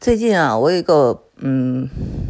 最近啊，我有一个嗯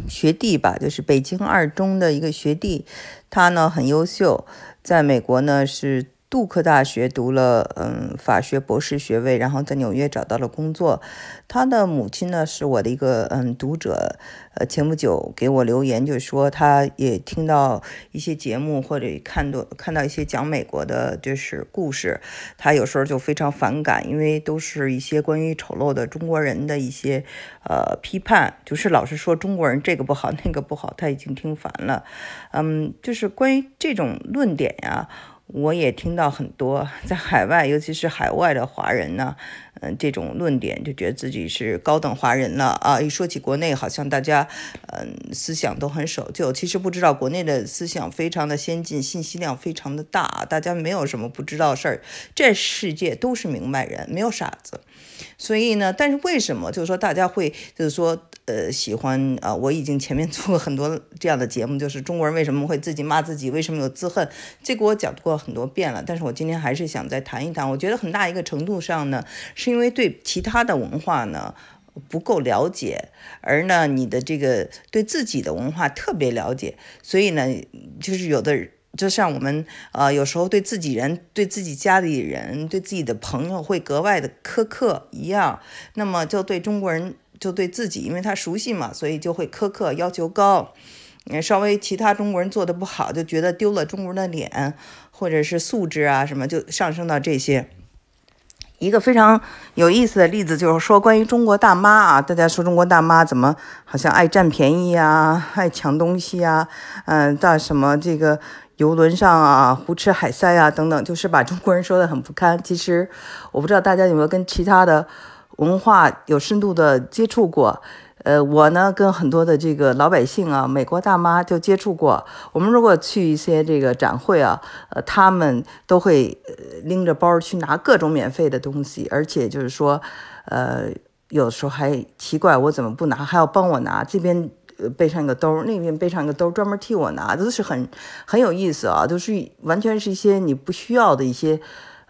学弟吧，就是北京二中的一个学弟，他呢很优秀，在美国呢是。杜克大学读了嗯法学博士学位，然后在纽约找到了工作。他的母亲呢是我的一个嗯读者，呃前不久给我留言，就说他也听到一些节目或者看到看到一些讲美国的就是故事，他有时候就非常反感，因为都是一些关于丑陋的中国人的一些呃批判，就是老是说中国人这个不好 那个不好，他已经听烦了。嗯，就是关于这种论点呀。我也听到很多 在海外，尤其是海外的华人呢，嗯，这种论点就觉得自己是高等华人了啊！一说起国内，好像大家，嗯，思想都很守旧。其实不知道国内的思想非常的先进，信息量非常的大，大家没有什么不知道事儿。这世界都是明白人，没有傻子。所以呢，但是为什么就是说大家会就是说？呃，喜欢啊！我已经前面做过很多这样的节目，就是中国人为什么会自己骂自己，为什么有自恨，这个我讲过很多遍了。但是我今天还是想再谈一谈。我觉得很大一个程度上呢，是因为对其他的文化呢不够了解，而呢你的这个对自己的文化特别了解，所以呢，就是有的就像我们呃有时候对自己人、对自己家里人、对自己的朋友会格外的苛刻一样，那么就对中国人。就对自己，因为他熟悉嘛，所以就会苛刻要求高。稍微其他中国人做的不好，就觉得丢了中国人的脸，或者是素质啊什么，就上升到这些。一个非常有意思的例子就是说，关于中国大妈啊，大家说中国大妈怎么好像爱占便宜啊，爱抢东西啊，嗯，到什么这个游轮上啊，胡吃海塞啊等等，就是把中国人说的很不堪。其实我不知道大家有没有跟其他的。文化有深度的接触过，呃，我呢跟很多的这个老百姓啊，美国大妈就接触过。我们如果去一些这个展会啊，呃，他们都会拎着包去拿各种免费的东西，而且就是说，呃，有时候还奇怪我怎么不拿，还要帮我拿。这边背上一个兜，那边背上一个兜，专门替我拿，都是很很有意思啊，都是完全是一些你不需要的一些。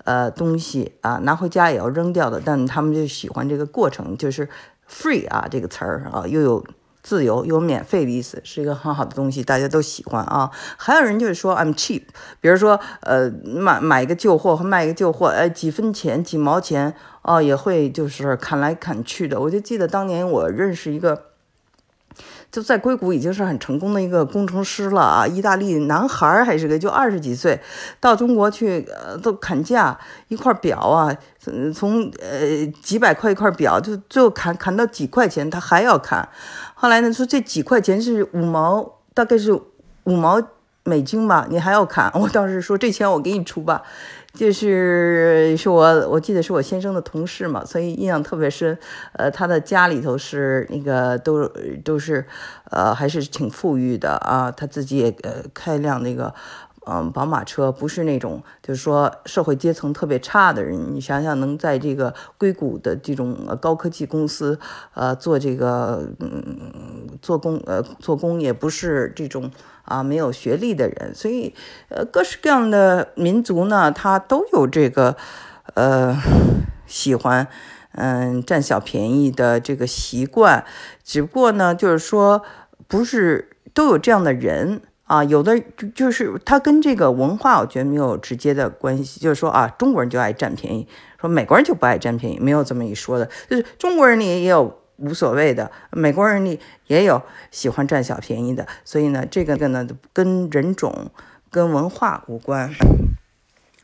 呃，东西啊，拿回家也要扔掉的，但他们就喜欢这个过程，就是 free 啊这个词儿啊，又有自由又有免费的意思，是一个很好的东西，大家都喜欢啊。还有人就是说 I'm cheap，比如说呃买买一个旧货和卖一个旧货，哎几分钱几毛钱哦，也会就是砍来砍去的。我就记得当年我认识一个。就在硅谷已经是很成功的一个工程师了啊！意大利男孩还是个，就二十几岁，到中国去呃都砍价，一块表啊，从呃几百块一块表，就最后砍砍到几块钱，他还要砍。后来呢说这几块钱是五毛，大概是五毛美金吧，你还要砍？我当时说这钱我给你出吧。就是是我，我记得是我先生的同事嘛，所以印象特别深。呃，他的家里头是那个都都是，呃，还是挺富裕的啊。他自己也呃开辆那个嗯宝马车，不是那种就是说社会阶层特别差的人。你想想，能在这个硅谷的这种高科技公司呃做这个嗯做工呃做工，也不是这种。啊，没有学历的人，所以，呃，各式各样的民族呢，他都有这个，呃，喜欢，嗯，占小便宜的这个习惯。只不过呢，就是说，不是都有这样的人啊。有的就就是他跟这个文化，我觉得没有直接的关系。就是说啊，中国人就爱占便宜，说美国人就不爱占便宜，没有这么一说的。就是中国人里也有。无所谓的，美国人里也有喜欢占小便宜的，所以呢，这个呢跟人种、跟文化无关。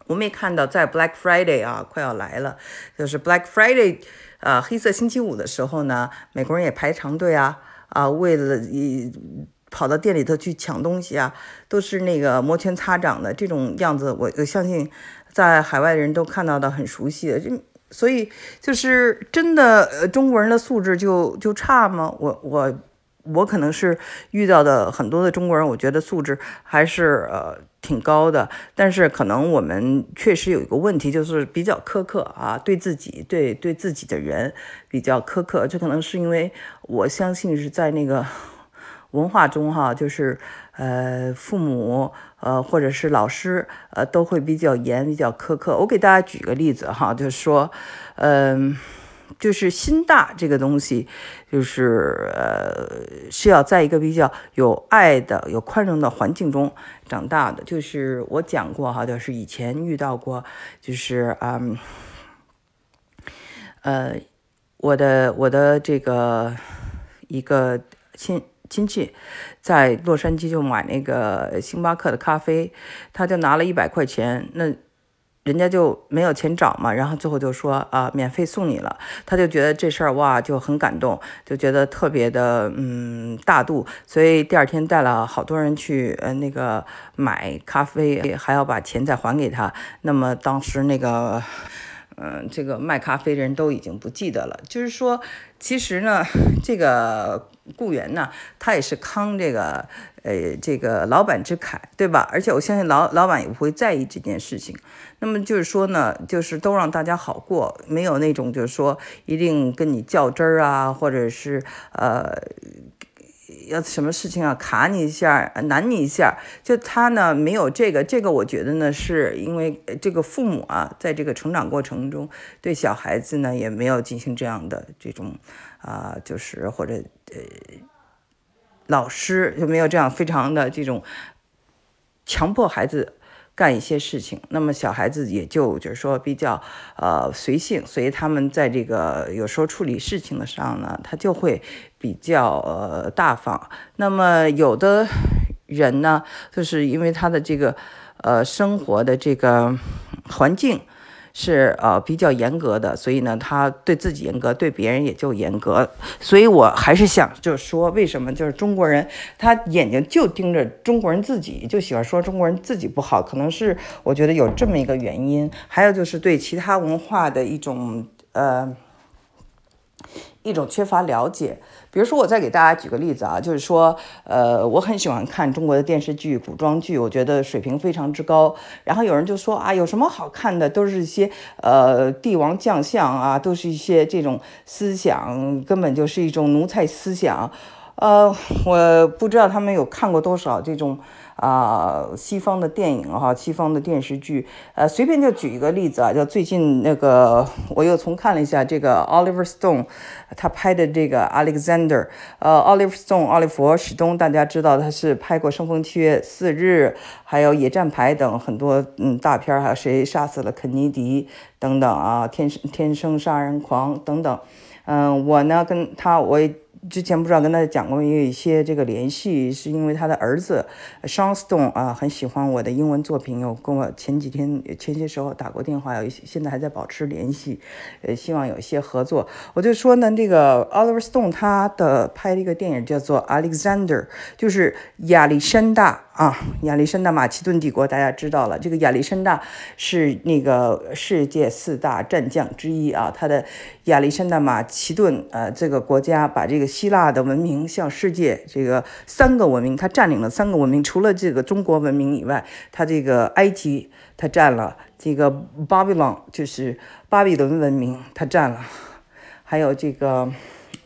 我们也看到，在 Black Friday 啊，快要来了，就是 Black Friday 啊，黑色星期五的时候呢，美国人也排长队啊啊，为了一跑到店里头去抢东西啊，都是那个摩拳擦掌的这种样子，我相信在海外的人都看到的很熟悉的。就所以就是真的，呃，中国人的素质就就差吗？我我我可能是遇到的很多的中国人，我觉得素质还是呃挺高的。但是可能我们确实有一个问题，就是比较苛刻啊，对自己对对自己的人比较苛刻。这可能是因为我相信是在那个。文化中哈，就是呃，父母呃，或者是老师呃，都会比较严、比较苛刻。我给大家举个例子哈，就是说，嗯，就是心大这个东西，就是呃是要在一个比较有爱的、有宽容的环境中长大的。就是我讲过哈，就是以前遇到过，就是嗯，呃，我的我的这个一个亲亲戚在洛杉矶就买那个星巴克的咖啡，他就拿了一百块钱那。人家就没有钱找嘛，然后最后就说啊，免费送你了，他就觉得这事儿哇就很感动，就觉得特别的嗯大度，所以第二天带了好多人去呃那个买咖啡，还要把钱再还给他。那么当时那个嗯这个卖咖啡的人都已经不记得了，就是说其实呢这个雇员呢他也是康这个呃这个老板之慨，对吧？而且我相信老老板也不会在意这件事情。那么就是说呢，就是都让大家好过，没有那种就是说一定跟你较真儿啊，或者是呃要什么事情啊卡你一下、难你一下。就他呢没有这个，这个我觉得呢是因为这个父母啊，在这个成长过程中对小孩子呢也没有进行这样的这种啊，就是或者呃老师就没有这样非常的这种强迫孩子。干一些事情，那么小孩子也就就是说比较呃随性，所以他们在这个有时候处理事情的上呢，他就会比较呃大方。那么有的人呢，就是因为他的这个呃生活的这个环境。是呃比较严格的，所以呢，他对自己严格，对别人也就严格。所以我还是想就是说，为什么就是中国人他眼睛就盯着中国人自己，就喜欢说中国人自己不好，可能是我觉得有这么一个原因。还有就是对其他文化的一种呃一种缺乏了解。比如说，我再给大家举个例子啊，就是说，呃，我很喜欢看中国的电视剧、古装剧，我觉得水平非常之高。然后有人就说啊，有什么好看的？都是一些呃帝王将相啊，都是一些这种思想，根本就是一种奴才思想。呃，我不知道他们有看过多少这种。啊，西方的电影哈，西方的电视剧，呃，随便就举一个例子啊，就最近那个，我又重看了一下这个 Oliver Stone，他拍的这个 Alexander，呃，Oliver Stone，奥利弗史东，大家知道他是拍过《生逢七月四日》，还有《野战排》等很多嗯大片，还有谁杀死了肯尼迪等等啊，天生天生杀人狂等等，嗯，我呢跟他我也。之前不知道跟大家讲过也有一些这个联系，是因为他的儿子 Sean Stone 啊很喜欢我的英文作品，有跟我前几天前些时候打过电话，有一些现在还在保持联系，呃，希望有一些合作。我就说呢，这个 Oliver Stone 他的拍了一个电影叫做 Alexander，就是亚历山大。啊，亚历山大马其顿帝国，大家知道了。这个亚历山大是那个世界四大战将之一啊。他的亚历山大马其顿，呃，这个国家把这个希腊的文明向世界这个三个文明，他占领了三个文明。除了这个中国文明以外，他这个埃及他占了，这个巴比伦就是巴比伦文明他占了，还有这个。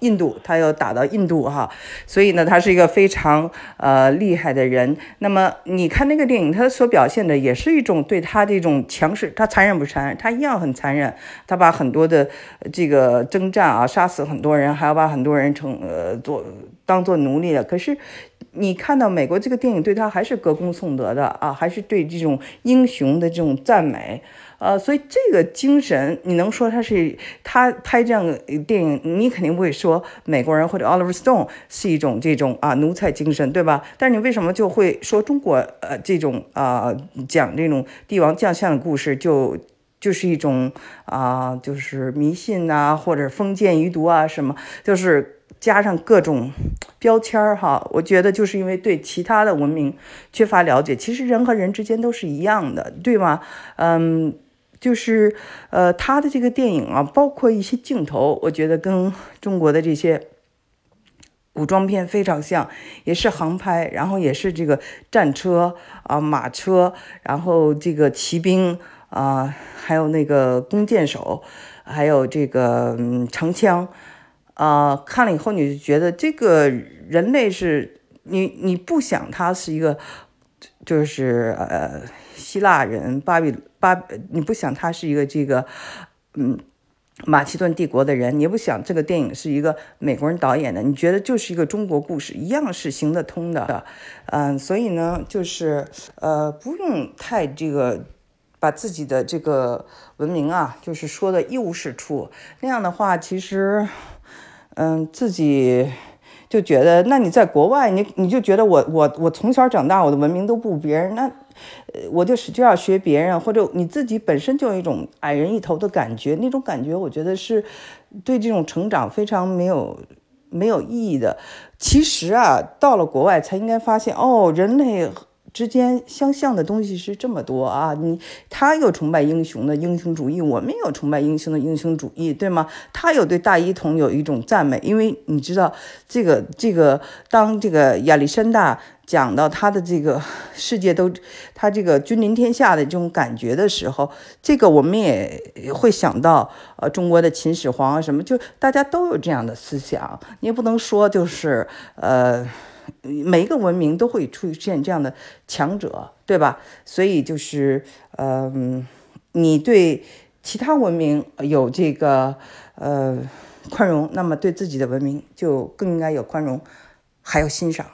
印度，他要打到印度哈，所以呢，他是一个非常呃厉害的人。那么你看那个电影，他所表现的也是一种对他这种强势，他残忍不残忍？他一样很残忍。他把很多的这个征战啊，杀死很多人，还要把很多人成呃做当做奴隶了。可是你看到美国这个电影对他还是歌功颂德的啊，还是对这种英雄的这种赞美。呃，所以这个精神，你能说他是他拍这样的电影，你肯定不会说美国人或者 Oliver Stone 是一种这种啊奴才精神，对吧？但是你为什么就会说中国呃这种啊讲这种帝王将相的故事，就就是一种啊就是迷信呐，或者封建余毒啊什么，就是加上各种标签儿哈？我觉得就是因为对其他的文明缺乏了解，其实人和人之间都是一样的，对吗？嗯。就是，呃，他的这个电影啊，包括一些镜头，我觉得跟中国的这些古装片非常像，也是航拍，然后也是这个战车啊、马车，然后这个骑兵啊，还有那个弓箭手，还有这个嗯长枪啊，看了以后你就觉得这个人类是，你你不想他是一个，就是呃。希腊人巴比巴，你不想他是一个这个，嗯，马其顿帝国的人，你也不想这个电影是一个美国人导演的，你觉得就是一个中国故事，一样是行得通的，嗯，所以呢，就是呃，不用太这个把自己的这个文明啊，就是说的一无是处，那样的话，其实，嗯，自己就觉得，那你在国外，你你就觉得我我我从小长大，我的文明都不别人，那。呃，我就使劲要学别人，或者你自己本身就有一种矮人一头的感觉，那种感觉我觉得是对这种成长非常没有没有意义的。其实啊，到了国外才应该发现，哦，人类。之间相像的东西是这么多啊！你他有崇拜英雄的英雄主义，我们有崇拜英雄的英雄主义，对吗？他有对大一统有一种赞美，因为你知道这个这个，当这个亚历山大讲到他的这个世界都他这个君临天下的这种感觉的时候，这个我们也会想到呃中国的秦始皇啊什么，就大家都有这样的思想，你也不能说就是呃。每一个文明都会出现这样的强者，对吧？所以就是，嗯，你对其他文明有这个呃宽容，那么对自己的文明就更应该有宽容，还有欣赏。